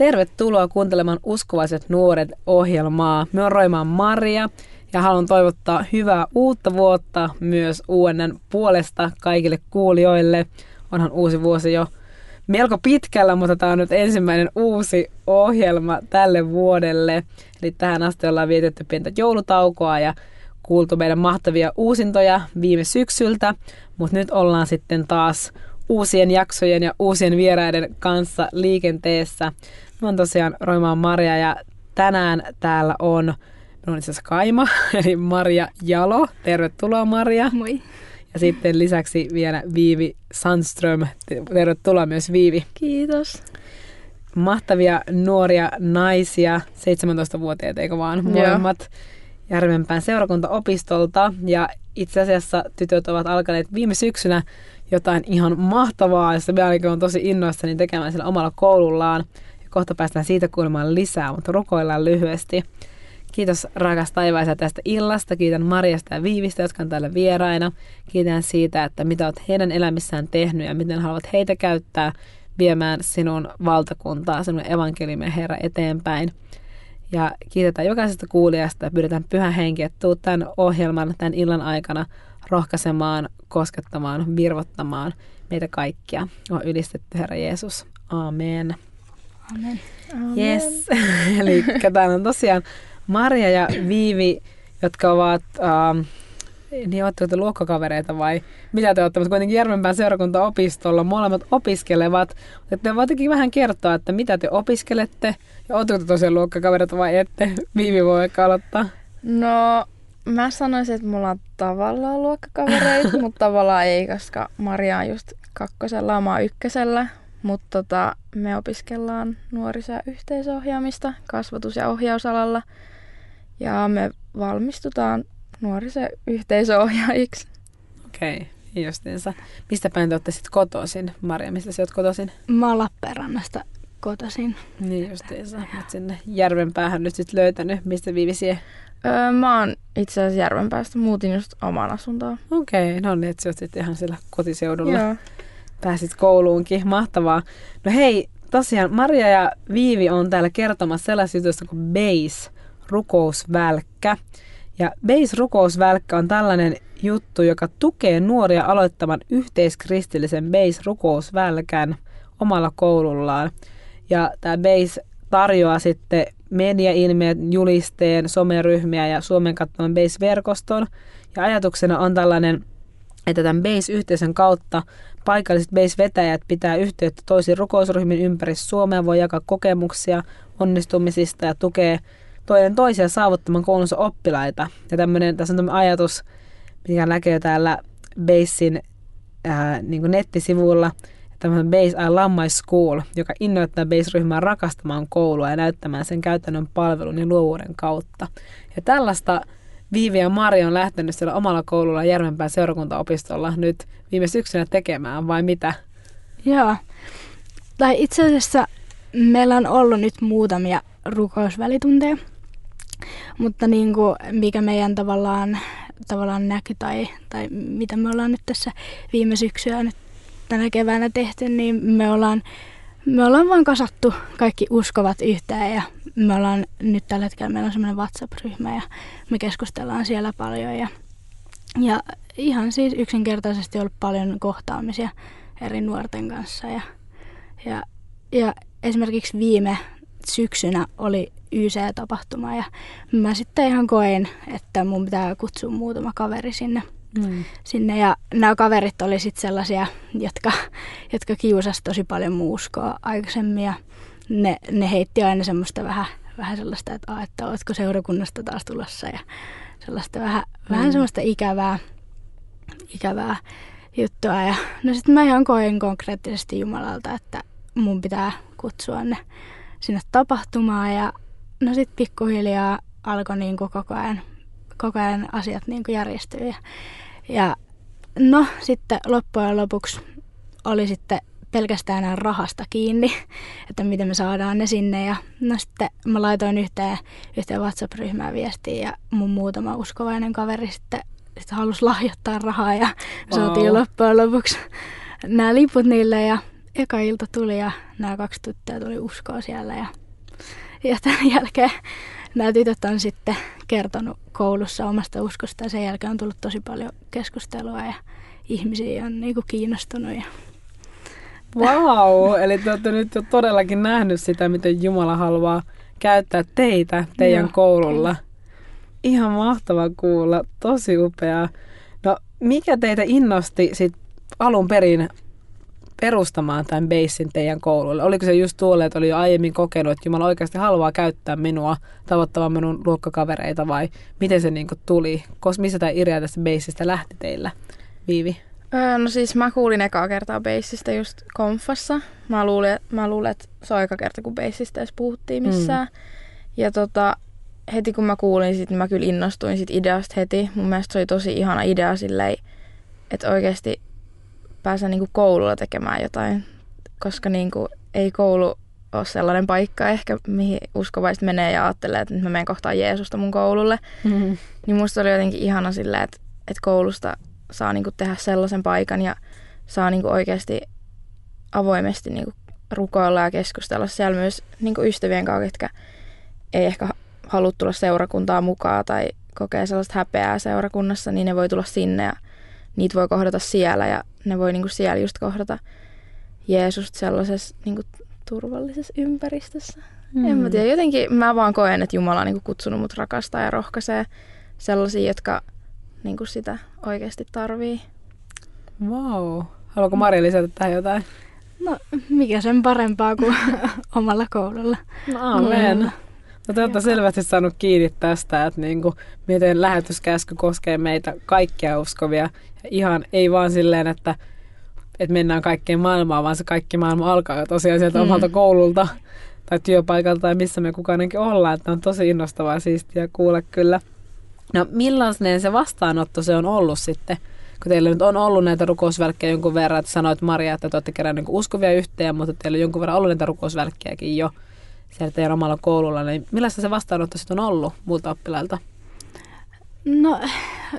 Tervetuloa kuuntelemaan Uskovaiset nuoret ohjelmaa. Me on Roimaan Maria ja haluan toivottaa hyvää uutta vuotta myös UNN puolesta kaikille kuulijoille. Onhan uusi vuosi jo melko pitkällä, mutta tämä on nyt ensimmäinen uusi ohjelma tälle vuodelle. Eli tähän asti ollaan vietetty pientä joulutaukoa ja kuultu meidän mahtavia uusintoja viime syksyltä, mutta nyt ollaan sitten taas uusien jaksojen ja uusien vieraiden kanssa liikenteessä. Mä oon tosiaan Roimaan Maria ja tänään täällä on, minun itse asiassa Kaima, eli Maria Jalo. Tervetuloa Maria. Moi. Ja sitten lisäksi vielä Viivi Sandström. Tervetuloa myös Viivi. Kiitos. Mahtavia nuoria naisia, 17-vuotiaat eikö vaan, molemmat. Joo. Järvenpään seurakuntaopistolta ja itse asiassa tytöt ovat alkaneet viime syksynä jotain ihan mahtavaa, josta minä on tosi innoissani tekemään sillä omalla koulullaan. Ja kohta päästään siitä kuulemaan lisää, mutta rukoillaan lyhyesti. Kiitos rakas taivaisa tästä illasta. Kiitän Marjasta ja Viivistä, jotka on täällä vieraina. Kiitän siitä, että mitä olet heidän elämissään tehnyt ja miten haluat heitä käyttää viemään sinun valtakuntaa, sinun evankeliumia Herra eteenpäin. Ja kiitetään jokaisesta kuulijasta ja pyydetään pyhän henki, että tuu tämän ohjelman tämän illan aikana rohkaisemaan, koskettamaan, virvottamaan meitä kaikkia. On ylistetty Herra Jeesus. Amen. Amen. Yes. Eli täällä on tosiaan Maria ja Viivi, jotka ovat... Uh, niin oletteko te luokkakavereita vai mitä te olette, mutta kuitenkin Järvenpään seurakuntaopistolla molemmat opiskelevat. Te voittekin vähän kertoa, että mitä te opiskelette ja oletteko te tosiaan luokkakavereita vai ette? Viivi voi aloittaa. No, mä sanoisin, että mulla on tavallaan luokkakavereita, mutta tavallaan ei, koska Maria on just kakkosella, mä ykkösellä. Mutta tota, me opiskellaan nuoriso- ja yhteisohjaamista kasvatus- ja ohjausalalla. Ja me valmistutaan nuorisoyhteisöohjaajiksi. Okei, okay, justiinsa. Mistä päin te olette sitten kotoisin? Maria, mistä sä oot kotoisin? Mä oon Lappeenrannasta kotoisin. Niin justiinsa. Oot sinne järven päähän nyt sitten löytänyt. Mistä viivisiä? Öö, mä oon itse asiassa Järvenpäästä. Muutin just omaan asuntoon. Okei, okay, no niin, että sä ihan siellä kotiseudulla. Joo. Pääsit kouluunkin. Mahtavaa. No hei, tosiaan Maria ja Viivi on täällä kertomassa sellaisista jutuista kuin Base, rukousvälkkä. Ja Base-rukousvälkkä on tällainen juttu, joka tukee nuoria aloittamaan yhteiskristillisen Base-rukousvälkän omalla koulullaan. Ja tämä Base tarjoaa sitten mediailmiöt, julisteen, someryhmiä ja Suomen kattavan Base-verkoston. Ja ajatuksena on tällainen, että tämän Base-yhteisön kautta paikalliset Base-vetäjät pitää yhteyttä toisiin rukousryhmiin ympäri Suomea, voi jakaa kokemuksia onnistumisista ja tukee toinen toisia saavuttamaan koulunsa oppilaita. Ja tämmönen, tässä on tämmöinen ajatus, mikä näkee täällä Basein ää, niin nettisivulla, tämmöinen Base I Love My School, joka innoittaa Base-ryhmää rakastamaan koulua ja näyttämään sen käytännön palvelun ja luovuuden kautta. Ja tällaista Viivi ja Mari on lähtenyt siellä omalla koululla Järvenpään seurakuntaopistolla nyt viime syksynä tekemään, vai mitä? Joo. Tai itse asiassa meillä on ollut nyt muutamia rukousvälitunteja. Mutta niin kuin, mikä meidän tavallaan, tavallaan näky tai, tai mitä me ollaan nyt tässä viime syksyä nyt tänä keväänä tehty, niin me ollaan, me ollaan vaan kasattu kaikki uskovat yhteen ja me ollaan nyt tällä hetkellä, meillä on semmoinen WhatsApp-ryhmä ja me keskustellaan siellä paljon ja, ja ihan siis yksinkertaisesti ollut paljon kohtaamisia eri nuorten kanssa ja, ja, ja esimerkiksi viime syksynä oli YC-tapahtuma ja mä sitten ihan koin, että mun pitää kutsua muutama kaveri sinne. Mm. sinne ja nämä kaverit oli sitten sellaisia, jotka, jotka kiusasivat tosi paljon muuskoa aikaisemmin ja ne, ne heitti aina semmoista vähän, vähän sellaista, että, että ootko seurakunnasta taas tulossa ja sellaista vähän, mm. vähän semmoista ikävää, ikävää juttua. Ja no sitten mä ihan koin konkreettisesti Jumalalta, että mun pitää kutsua ne sinne tapahtumaan ja no sitten pikkuhiljaa alkoi niin koko ajan, koko ajan asiat niin kuin järjestyä. Ja, ja no sitten loppujen lopuksi oli sitten pelkästään enää rahasta kiinni, että miten me saadaan ne sinne. Ja no sitten mä laitoin yhteen, yhteen WhatsApp-ryhmään viestiä ja mun muutama uskovainen kaveri sitten, sitten halusi lahjoittaa rahaa ja wow. saatiin loppujen lopuksi nämä liput niille. Ja eka ilta tuli ja nämä kaksi tyttöä tuli uskoa siellä ja, ja tämän jälkeen nämä tytöt on sitten kertonut koulussa omasta uskosta ja sen jälkeen on tullut tosi paljon keskustelua ja ihmisiä on niinku kiinnostunut. Ja... Wow, eli te olette nyt jo todellakin nähnyt sitä, miten Jumala haluaa käyttää teitä teidän Joo, koululla. Kyllä. Ihan mahtava kuulla, tosi upeaa. No, mikä teitä innosti sit alun perin perustamaan tämän beissin teidän koululle? Oliko se just tuolle, että oli jo aiemmin kokenut, että Jumala oikeasti haluaa käyttää minua tavoittamaan minun luokkakavereita vai miten se niinku tuli? Kos, missä tämä idea tästä beissistä lähti teillä, Viivi? Öö, no siis mä kuulin ekaa kertaa beissistä just konfassa. Mä luulin, mä luulin, että se on eka kerta, kun beissistä edes puhuttiin missään. Mm. Ja tota, heti kun mä kuulin sit, niin mä kyllä innostuin sit ideasta heti. Mun mielestä se oli tosi ihana idea silleen, että oikeasti pääsen niinku koululla tekemään jotain. Koska niinku ei koulu ole sellainen paikka ehkä, mihin uskovaiset menee ja ajattelee, että nyt mä menen kohtaan Jeesusta mun koululle. Mm-hmm. Niin musta oli jotenkin ihana silleen, että, että koulusta saa niinku tehdä sellaisen paikan ja saa niinku oikeasti avoimesti niinku rukoilla ja keskustella siellä myös niinku ystävien kanssa, jotka ei ehkä halua tulla seurakuntaa mukaan tai kokee sellaista häpeää seurakunnassa, niin ne voi tulla sinne ja niitä voi kohdata siellä ja ne voi niinku siellä just kohdata Jeesusta sellaisessa niinku turvallisessa ympäristössä. Mm. En mä tiedä, jotenkin mä vaan koen, että Jumala on niinku kutsunut mut rakastaa ja rohkaisee sellaisia, jotka niinku sitä oikeasti tarvii. Wow. Haluatko Maria lisätä tähän jotain? No, mikä sen parempaa kuin omalla koululla. No, amen. Mm. No te olette selvästi saanut kiinni tästä, että niin kuin, miten lähetyskäsky koskee meitä kaikkia uskovia. Ihan ei vaan silleen, että, että mennään kaikkeen maailmaan, vaan se kaikki maailma alkaa jo tosiaan sieltä mm. omalta koululta tai työpaikalta tai missä me kukaankin ollaan. Että on tosi innostavaa siistiä kuulla kyllä. No millainen se vastaanotto se on ollut sitten? Kun teillä nyt on ollut näitä rukousvälkkejä jonkun verran, että sanoit Maria, että te olette keränneet niin uskovia yhteen, mutta teillä on jonkun verran ollut näitä rukousvälkkejäkin jo siellä teidän omalla koululla, niin millaista se vastaanotto sitten on ollut muilta oppilailta? No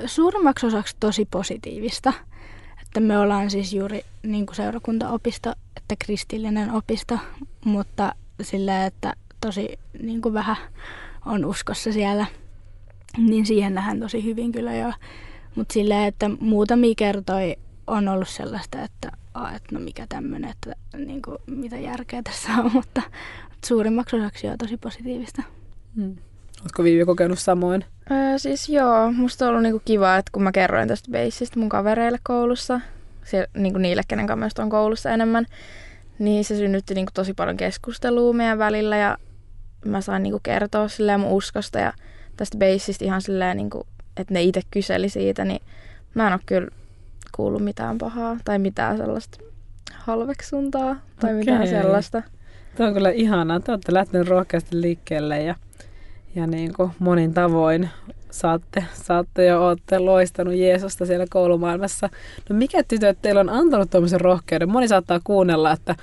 suurimmaksi osaksi tosi positiivista. Että me ollaan siis juuri niin kuin seurakuntaopisto, että kristillinen opisto, mutta sillä että tosi niin kuin vähän on uskossa siellä, niin siihen nähdään tosi hyvin kyllä jo. Mutta sillä että muutamia kertoi on ollut sellaista, että, että no mikä tämmöinen, että niin kuin, mitä järkeä tässä on, mutta, suurimmaksi osaksi on tosi positiivista. Hmm. Oletko Viivi kokenut samoin? Öö, siis joo, musta on ollut niinku kiva, että kun mä kerroin tästä beisistä mun kavereille koulussa, siellä, niinku niille, kenen kanssa on koulussa enemmän, niin se synnytti niinku tosi paljon keskustelua meidän välillä ja mä sain niinku kertoa silleen mun uskosta ja tästä beisistä ihan silleen, niinku, että ne itse kyseli siitä, niin mä en ole kyllä kuullut mitään pahaa tai mitään sellaista halveksuntaa tai okay. mitään sellaista. Tuo on kyllä ihanaa. Te olette lähteneet rohkeasti liikkeelle ja, ja niin kuin monin tavoin saatte, saatte ja olette loistanut Jeesusta siellä koulumaailmassa. No mikä tytöt teillä on antanut tuommoisen rohkeuden? Moni saattaa kuunnella, että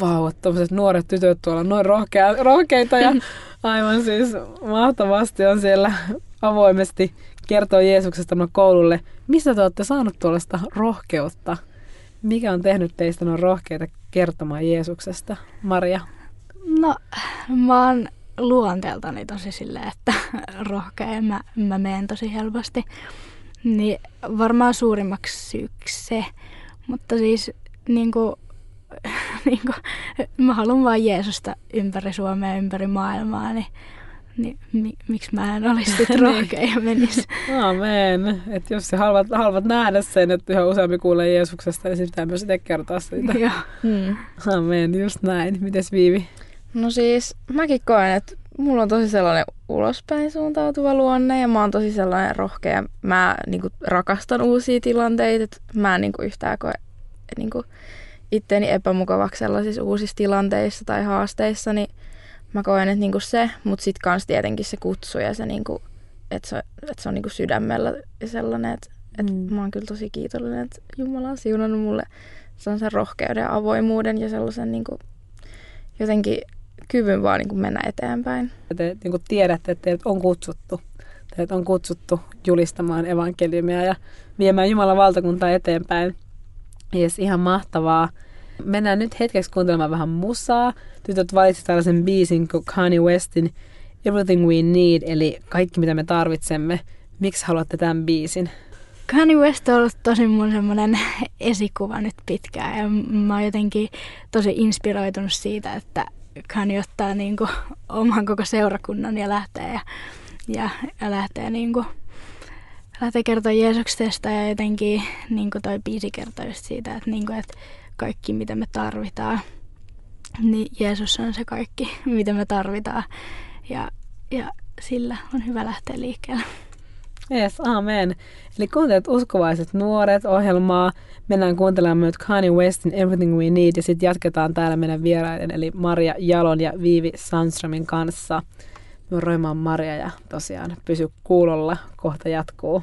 vau, että tuommoiset nuoret tytöt tuolla noin rohkea, rohkeita ja aivan siis mahtavasti on siellä avoimesti kertoo Jeesuksesta koululle. Mistä te olette saanut tuollaista rohkeutta? Mikä on tehnyt teistä noin rohkeita kertomaan Jeesuksesta, Maria? No, mä oon luonteeltani tosi silleen, että rohkea mä, mä menen tosi helposti. Niin varmaan suurimmaksi syyksi se. Mutta siis niin kuin, niin kuin, mä haluan vaan Jeesusta ympäri Suomea, ympäri maailmaa, niin niin mi, miksi mä en olisi sitten niin. rohkea ja menisi. Amen. Että jos sä haluat, haluat nähdä sen, että yhä useampi kuulee Jeesuksesta, niin pitää myös itse kertoa siitä. Joo. Hmm. Amen, just näin. Mites Viivi? No siis mäkin koen, että mulla on tosi sellainen ulospäin suuntautuva luonne ja mä oon tosi sellainen rohkea. Mä niinku, rakastan uusia tilanteita. että mä en niinku, yhtään koe niinku, itteeni epämukavaksi sellaisissa uusissa tilanteissa tai haasteissa, niin mä koen, että niinku se, mutta sitten kans tietenkin se kutsu ja se, niinku, että se, että se on niinku sydämellä sellainen, että et mm. mä oon kyllä tosi kiitollinen, että Jumala on siunannut mulle sellaisen rohkeuden ja avoimuuden ja sellaisen niinku, jotenkin kyvyn vaan niinku mennä eteenpäin. Te niinku tiedätte, että teidät on kutsuttu. Teidät on kutsuttu julistamaan evankeliumia ja viemään Jumalan valtakuntaa eteenpäin. Jes, ihan mahtavaa. Mennään nyt hetkeksi kuuntelemaan vähän musaa. Tytöt valitsivat tällaisen biisin kuin Kanye Westin Everything We Need, eli kaikki mitä me tarvitsemme. Miksi haluatte tämän biisin? Kanye West on ollut tosi mun semmoinen esikuva nyt pitkään ja mä oon jotenkin tosi inspiroitunut siitä, että Kanye ottaa niinku oman koko seurakunnan ja lähtee ja, ja, ja lähtee niinku lähtee kertoa Jeesuksesta ja jotenkin niinku toi biisi kertoo just siitä, että, niinku, että kaikki mitä me tarvitaan, niin Jeesus on se kaikki mitä me tarvitaan ja, ja sillä on hyvä lähteä liikkeelle. Yes, amen. Eli kuuntelet uskovaiset nuoret ohjelmaa. Mennään kuuntelemaan myös Kanye Westin Everything We Need ja sitten jatketaan täällä meidän vieraiden eli Maria Jalon ja Viivi Sandströmin kanssa. Me roimaan Maria ja tosiaan pysy kuulolla, kohta jatkuu.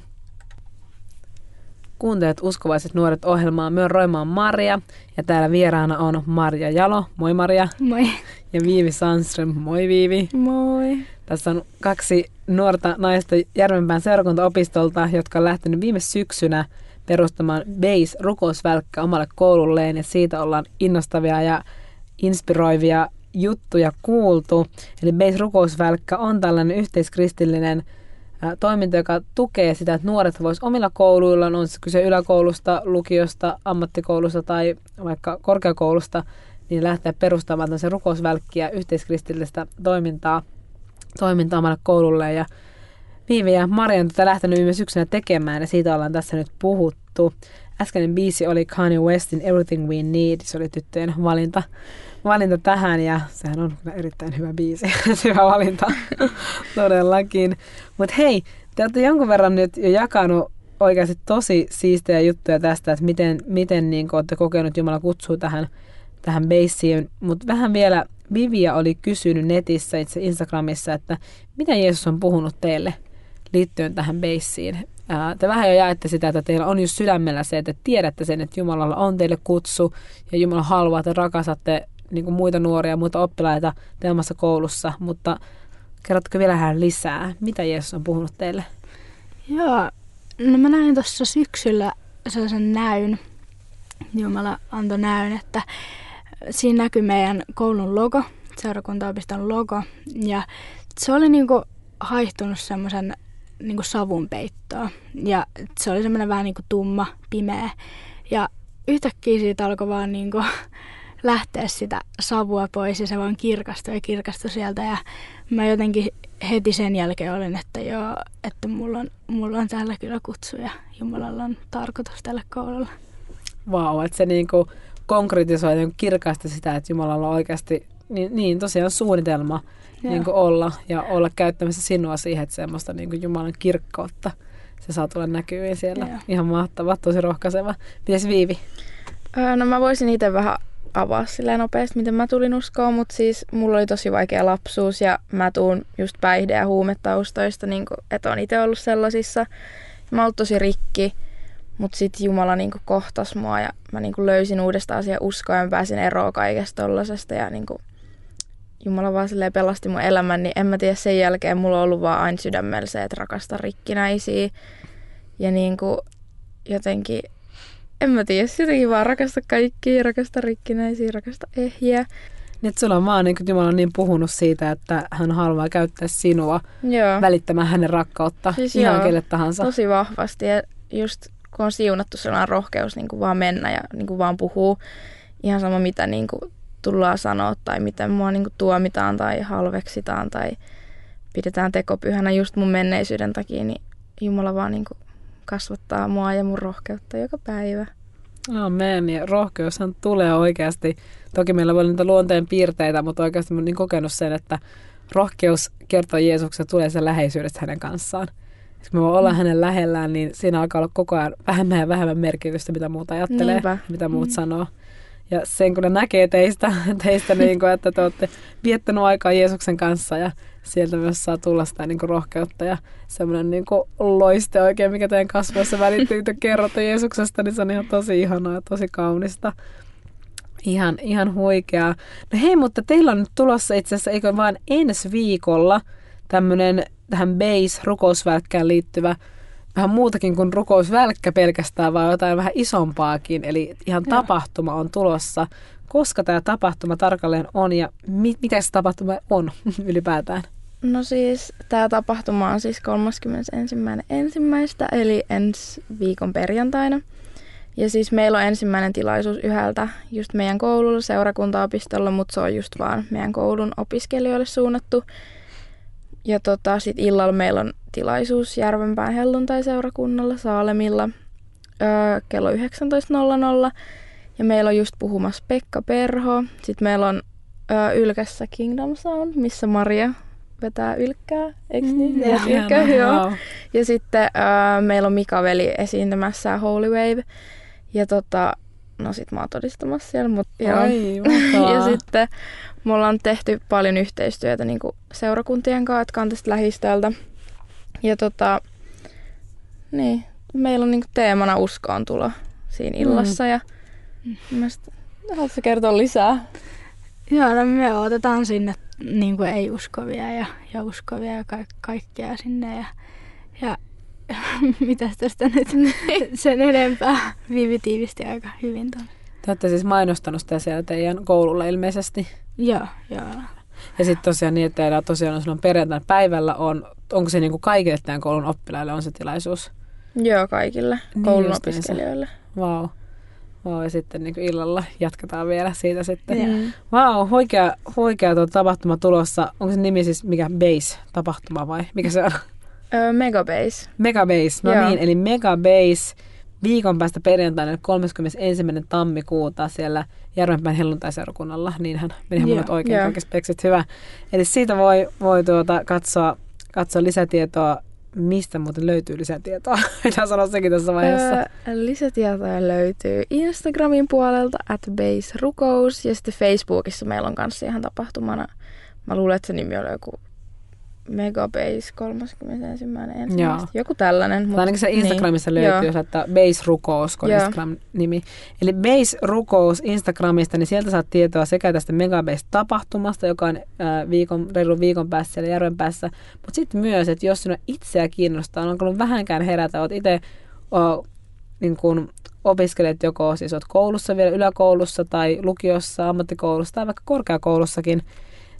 Kuuntelet uskovaiset nuoret ohjelmaa. Myön Roimaan Maria ja täällä vieraana on Maria Jalo. Moi Maria. Moi. Ja Viivi Sandström. Moi Viivi. Moi. Tässä on kaksi nuorta naista Järvenpään seurakuntaopistolta, jotka on lähtenyt viime syksynä perustamaan Base rukousvälkkä omalle koululleen ja siitä ollaan innostavia ja inspiroivia juttuja kuultu. Eli Base rukousvälkkä on tällainen yhteiskristillinen toiminta, joka tukee sitä, että nuoret vois omilla kouluillaan, on se kyse yläkoulusta, lukiosta, ammattikoulusta tai vaikka korkeakoulusta, niin lähteä perustamaan tämmöisen rukousvälkkiä yhteiskristillistä toimintaa toimintaa omalle koululle ja Viivi ja Marian tätä lähtenyt viime syksynä tekemään ja siitä ollaan tässä nyt puhuttu. Äskeinen biisi oli Kanye Westin Everything We Need, se oli tyttöjen valinta, valinta tähän ja sehän on erittäin hyvä biisi, hyvä valinta todellakin. Mutta hei, te olette jonkun verran nyt jo jakanut oikeasti tosi siistejä juttuja tästä, että miten, miten niin olette kokenut Jumala kutsuu tähän, tähän beissiin, mutta vähän vielä Vivia oli kysynyt netissä itse Instagramissa, että mitä Jeesus on puhunut teille liittyen tähän beissiin. Te vähän jo jaette sitä, että teillä on just sydämellä se, että tiedätte sen, että Jumalalla on teille kutsu ja Jumala haluaa, että rakastatte niin kuin muita nuoria, muita oppilaita teemassa koulussa, mutta kerrotko vielä vähän lisää, mitä Jeesus on puhunut teille? Joo, no mä näin tuossa syksyllä sellaisen näyn, Jumala antoi näyn, että siinä näkyy meidän koulun logo, seurakuntaopiston logo. Ja se oli niinku haihtunut semmoisen niinku savun peittoon. Ja se oli semmoinen vähän niinku tumma, pimeä. Ja yhtäkkiä siitä alkoi vaan niinku lähteä sitä savua pois ja se vaan kirkastui ja kirkastui sieltä. Ja mä jotenkin heti sen jälkeen olin, että joo, että mulla on, mulla on täällä kyllä kutsu ja Jumalalla on tarkoitus tälle koululle. Vau, wow, että se niinku konkretisoi niin kirkaasti sitä, että Jumalalla on oikeasti niin, niin tosiaan suunnitelma niin kuin olla ja olla käyttämässä sinua siihen, että semmoista niin kuin Jumalan kirkkautta se saa tulla näkyviin siellä. Joo. Ihan mahtava, tosi rohkaiseva. Mites Viivi? Öö, no mä voisin itse vähän avaa silleen nopeasti, miten mä tulin uskoon, mutta siis mulla oli tosi vaikea lapsuus ja mä tuun just päihde- ja huumetaustoista, niin kuin, että on itse ollut sellaisissa. Mä oon tosi rikki mutta sitten Jumala niinku kohtas mua ja mä niinku löysin uudestaan siihen uskoa ja mä pääsin eroon kaikesta tollasesta. Ja niinku Jumala vaan silleen pelasti mun elämän, niin en mä tiedä sen jälkeen mulla on ollut vaan aina sydämellä se, että rakasta rikkinäisiä. Ja niinku jotenkin, en mä tiedä, jotenkin vaan rakasta kaikkia, rakasta rikkinäisiä, rakasta ehjiä. Niin, että sulla on vaan niin Jumala on niin puhunut siitä, että hän haluaa käyttää sinua joo. välittämään hänen rakkautta siis ihan joo, kelle tahansa. Tosi vahvasti ja just kun on siunattu sellainen rohkeus niin kuin vaan mennä ja niin kuin vaan puhuu ihan sama mitä niin kuin tullaan sanoa tai miten mua niin kuin tuomitaan tai halveksitaan tai pidetään tekopyhänä just mun menneisyyden takia, niin Jumala vaan niin kuin kasvattaa mua ja mun rohkeutta joka päivä. Amen. Ja rohkeushan tulee oikeasti. Toki meillä voi olla niitä luonteen piirteitä, mutta oikeasti mä olen niin kokenut sen, että rohkeus kertoo Jeesuksesta tulee sen läheisyydestä hänen kanssaan kun me voi olla mm. hänen lähellään, niin siinä alkaa olla koko ajan vähemmän ja vähemmän merkitystä, mitä muuta ajattelee, Niinpä. mitä muut mm. sanoo. Ja sen kun ne näkee teistä, teistä niin kuin, että te olette viettänyt aikaa Jeesuksen kanssa ja sieltä myös saa tulla sitä niin kuin rohkeutta ja semmoinen niin kuin loiste oikein, mikä teidän kasvoissa välittyy, te kerrotte Jeesuksesta, niin se on ihan tosi ihanaa ja tosi kaunista. Ihan, ihan huikeaa. No hei, mutta teillä on nyt tulossa itse asiassa, eikö vaan ensi viikolla tämmöinen tähän base rukousvälkkään liittyvä vähän muutakin kuin rukousvälkkä pelkästään, vaan jotain vähän isompaakin. Eli ihan Joo. tapahtuma on tulossa. Koska tämä tapahtuma tarkalleen on ja mi- mitä se tapahtuma on ylipäätään? No siis tämä tapahtuma on siis 31. eli ensi viikon perjantaina. Ja siis meillä on ensimmäinen tilaisuus yhdeltä just meidän koululla, seurakuntaopistolla, mutta se on just vaan meidän koulun opiskelijoille suunnattu. Ja tota, sit illalla meillä on tilaisuus Järvenpään helluntai-seurakunnalla Saalemilla öö, kello 19.00. Ja meillä on just puhumassa Pekka Perho. Sitten meillä on öö, Ylkässä Kingdom Sound, missä Maria vetää ylkkää, eikö niin? Mm, ja, ylkkää, joo. Wow. ja sitten öö, meillä on Mika Veli esiintymässä Holy Wave. Ja tota, no sit mä oon todistamassa siellä. Mut, Ai, ja sitten me ollaan tehty paljon yhteistyötä niin kuin seurakuntien kanssa, jotka on tästä lähistöltä. Ja tota, niin, meillä on niin kuin teemana uskoon tulo siinä mm. illassa. Mm. Ja mielestä, haluatko kertoa lisää? Joo, no me otetaan sinne niin kuin ei-uskovia ja, ja uskovia ja ka- kaikkea sinne. Ja, ja Mitäs tästä nyt sen enempää? Viivi tiivisti aika hyvin tuon. Te olette siis mainostanut sitä siellä teidän koululla ilmeisesti. Joo, joo. Ja sitten tosiaan niin, että teillä tosiaan on silloin perjantain päivällä on, onko se niin kuin kaikille tämän koulun oppilaille on se tilaisuus? Joo, kaikille niin koulun opiskelijoille. Vau. Wow. Wow, ja sitten niin ilalla jatketaan vielä siitä sitten. Vau, wow, huikea, huikea tuo tapahtuma tulossa. Onko se nimi siis mikä Base-tapahtuma vai mikä se on? Öö, Megabase. Megabase, no Joo. niin, eli Megabase viikon päästä perjantaina 31. tammikuuta siellä Järvenpään helluntaiseurakunnalla. Niinhän menihän mulle oikein yeah. kaikki speksit hyvä. Eli siitä voi, voi tuota, katsoa, katsoa lisätietoa. Mistä muuten löytyy lisätietoa? Mitä sanoa sekin tässä vaiheessa? Öö, lisätietoja löytyy Instagramin puolelta at base rukous ja sitten Facebookissa meillä on kanssa ihan tapahtumana. Mä luulen, että se nimi on joku Megabase 31. Joku tällainen. Mutta, ainakin se niin. Instagramissa niin, löytyy, jos että Base Rukous, kun Instagram-nimi. Eli Base Rukous Instagramista, niin sieltä saat tietoa sekä tästä Megabase-tapahtumasta, joka on äh, viikon, reilun viikon päässä siellä järven päässä, mutta sitten myös, että jos sinua itseä kiinnostaa, on ollut vähänkään herätä, olet itse oh, niin kun opiskelet joko siis olet koulussa vielä yläkoulussa tai lukiossa, ammattikoulussa tai vaikka korkeakoulussakin,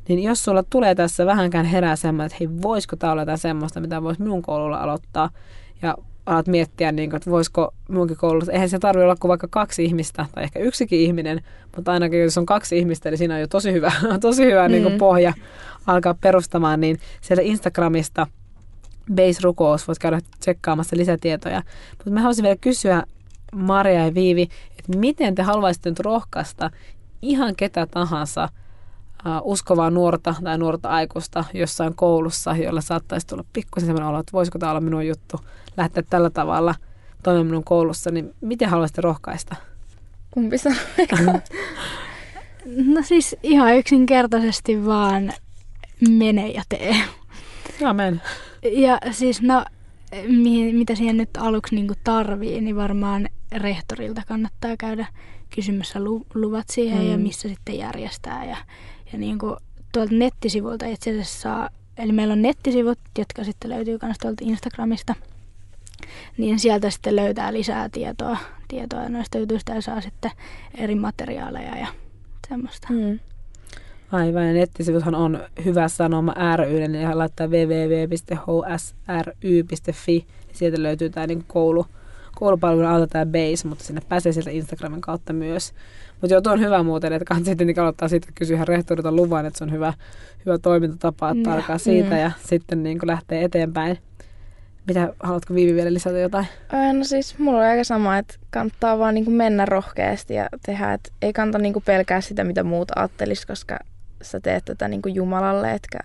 niin jos sulla tulee tässä vähänkään herää semmoinen, että hei, voisiko tämä olla jotain semmoista, mitä voisi minun koululla aloittaa, ja alat miettiä, niin kuin, että voisiko minunkin koulussa, eihän se tarvitse olla kuin vaikka kaksi ihmistä, tai ehkä yksikin ihminen, mutta ainakin jos on kaksi ihmistä, niin siinä on jo tosi hyvä, tosi hyvä mm. niin kuin pohja alkaa perustamaan, niin sieltä Instagramista Base Rukous voit käydä tsekkaamassa lisätietoja. Mutta mä haluaisin vielä kysyä Maria ja Viivi, että miten te haluaisitte nyt rohkaista ihan ketä tahansa – uskovaa nuorta tai nuorta aikuista jossain koulussa, jolla saattaisi tulla pikkusen sellainen olo, että voisiko tämä olla minun juttu lähteä tällä tavalla toimimaan minun koulussa, niin miten haluaisitte rohkaista? Kumpi sanoo? no siis ihan yksinkertaisesti vaan mene ja tee. Ja men. Ja siis no, mihin, mitä siihen nyt aluksi niin tarvii, niin varmaan rehtorilta kannattaa käydä kysymässä luvat siihen mm. ja missä sitten järjestää ja ja niin kuin tuolta nettisivuilta itse asiassa saa, eli meillä on nettisivut, jotka sitten löytyy myös tuolta Instagramista, niin sieltä sitten löytää lisää tietoa, tietoa noista jutuista ja saa sitten eri materiaaleja ja semmoista. Mm. Aivan, ja nettisivuthan on hyvä sanoma ry, niin laittaa www.hsry.fi, sieltä löytyy tämä niin koulu, koulupalvelun alta tämä base, mutta sinne pääsee sieltä Instagramin kautta myös. Mutta joo, tuo on hyvä muuten, että kannattaa sitten aloittaa siitä kysyä ihan rehtorilta luvan, että se on hyvä, hyvä toimintatapa, että alkaa siitä mm. ja sitten niin lähtee eteenpäin. Mitä, haluatko Viivi vielä lisätä jotain? No siis mulla on aika sama, että kannattaa vaan niin mennä rohkeasti ja tehdä, että ei kannata niin pelkää sitä, mitä muut ajattelisi, koska sä teet tätä niin Jumalalle, etkä,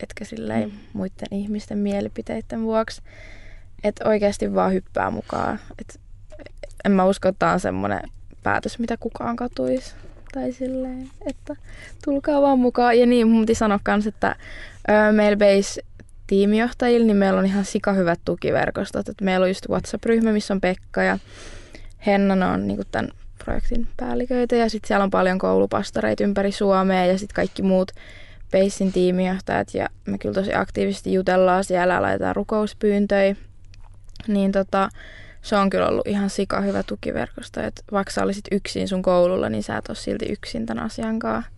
etkä silleen mm. muiden ihmisten mielipiteiden vuoksi. Että oikeasti vaan hyppää mukaan. Et en mä usko, että tämä on semmoinen päätös, mitä kukaan katuisi. Tai silleen, että tulkaa vaan mukaan. Ja niin, mun piti sanoa kans, että meillä base tiimijohtajilla, niin meillä on ihan sika hyvät tukiverkostot. Et meillä on just WhatsApp-ryhmä, missä on Pekka ja Henna, on niin tämän projektin päälliköitä. Ja sitten siellä on paljon koulupastoreita ympäri Suomea ja sitten kaikki muut Basin tiimijohtajat. Ja me kyllä tosi aktiivisesti jutellaan siellä, laitetaan rukouspyyntöjä Niin tota, se on kyllä ollut ihan sika hyvä tukiverkosto, että vaikka sä olisit yksin sun koululla, niin sä et ole silti yksin tämän asian kanssa.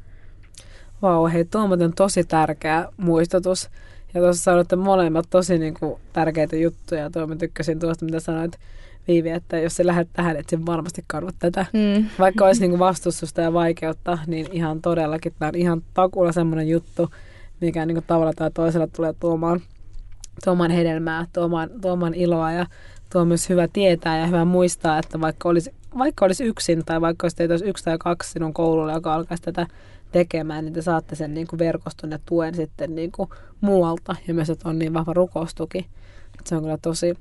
Vau, wow, hei, tuo on tosi tärkeä muistutus. Ja tuossa sanoitte molemmat tosi niin kuin, tärkeitä juttuja. Tuo mä tykkäsin tuosta, mitä sanoit Viivi, että jos sä lähdet tähän, että sen varmasti karvat tätä. Mm. Vaikka olisi niin kuin vastustusta ja vaikeutta, niin ihan todellakin tämä on ihan takulla semmoinen juttu, mikä niin kuin, tavalla tai toisella tulee tuomaan, tuomaan hedelmää, tuomaan, tuomaan iloa ja tuo myös hyvä tietää ja hyvä muistaa, että vaikka olisi, vaikka olisi yksin tai vaikka olisi teitä olisi yksi tai kaksi sinun koululla, joka alkaisi tätä tekemään, niin te saatte sen niin kuin verkoston ja tuen sitten niin kuin muualta ja myös, että on niin vahva rukoustuki. Se on kyllä tosi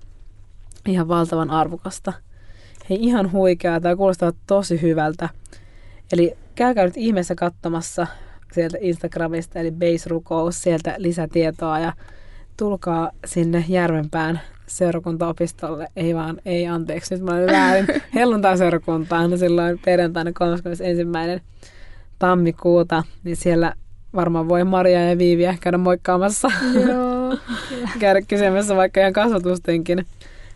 ihan valtavan arvokasta. Hei, ihan huikeaa. Tämä kuulostaa tosi hyvältä. Eli käykää nyt ihmeessä katsomassa sieltä Instagramista, eli Base-rukous, sieltä lisätietoa ja tulkaa sinne Järvenpään seurakuntaopistolle, ei vaan, ei anteeksi, nyt mä olen väärin, helluntai-seurakuntaan silloin perjantaina 31 tammikuuta, niin siellä varmaan voi Maria ja Viiviä käydä moikkaamassa. Joo. käydä kysymässä vaikka ihan kasvatustenkin,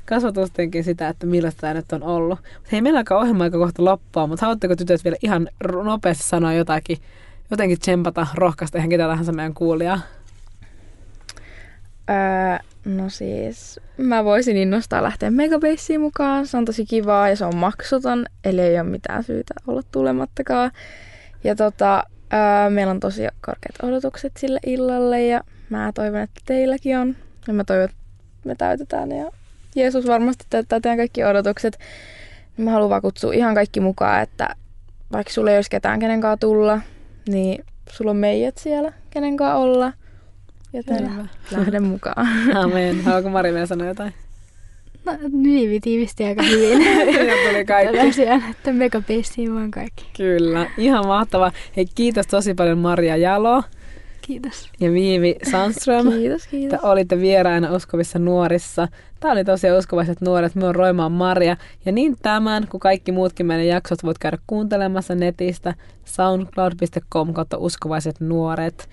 kasvatustenkin sitä, että millaista tämä nyt on ollut. Hei, meillä alkaa ohjelma aika kohta loppua, mutta haluatteko tytöt vielä ihan nopeasti sanoa jotakin, jotenkin tsempata, rohkaista ihan ketä tahansa meidän kuulijaa? Öö, no siis, mä voisin innostaa lähteä Megabaseen mukaan. Se on tosi kivaa ja se on maksuton, eli ei ole mitään syytä olla tulemattakaan. Ja tota, öö, meillä on tosi korkeat odotukset sille illalle ja mä toivon, että teilläkin on. Ja mä toivon, että me täytetään ja Jeesus varmasti täyttää teidän kaikki odotukset. Mä haluan vaan kutsua ihan kaikki mukaan, että vaikka sulla ei olisi ketään kenen tulla, niin sulla on meidät siellä kenen olla. Joten Hyvä. lähden mukaan. Amen. Haluatko Mari vielä sanoa jotain? No, Viivi tiivisti aika hyvin. ja tuli kaikki. Tosiaan, että mega vaan kaikki. Kyllä, ihan mahtavaa. Hei, kiitos tosi paljon Maria Jalo. Kiitos. Ja Viivi Sandström. kiitos, kiitos. Te olitte vieraina Uskovissa nuorissa. Tämä oli tosiaan Uskovaiset nuoret. Me on Roimaan Maria. Ja niin tämän, kuin kaikki muutkin meidän jaksot voit käydä kuuntelemassa netistä soundcloud.com kautta Uskovaiset nuoret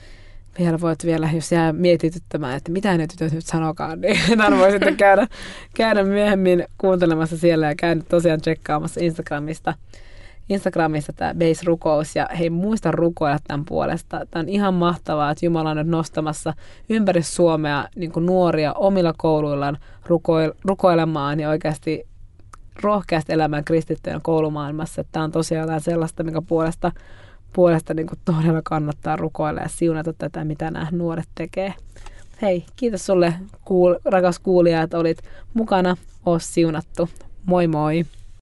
vielä voit vielä, jos jää mietityttämään, että mitä ne tytöt nyt sanokaan, niin tämän voi sitten käydä, käydä myöhemmin kuuntelemassa siellä ja käydä tosiaan tsekkaamassa Instagramista, Instagramista tämä Base-rukous ja hei muista rukoilla tämän puolesta. Tämä on ihan mahtavaa, että Jumala on nyt nostamassa ympäri Suomea niin nuoria omilla kouluillaan rukoil, rukoilemaan ja oikeasti rohkeasti elämään kristittyjen koulumaailmassa. Tämä on tosiaan sellaista, mikä puolesta puolesta niin kuin todella kannattaa rukoilla ja siunata tätä, mitä nämä nuoret tekee. Hei, kiitos sulle kuul- rakas kuulija, että olit mukana. Oot siunattu. Moi moi!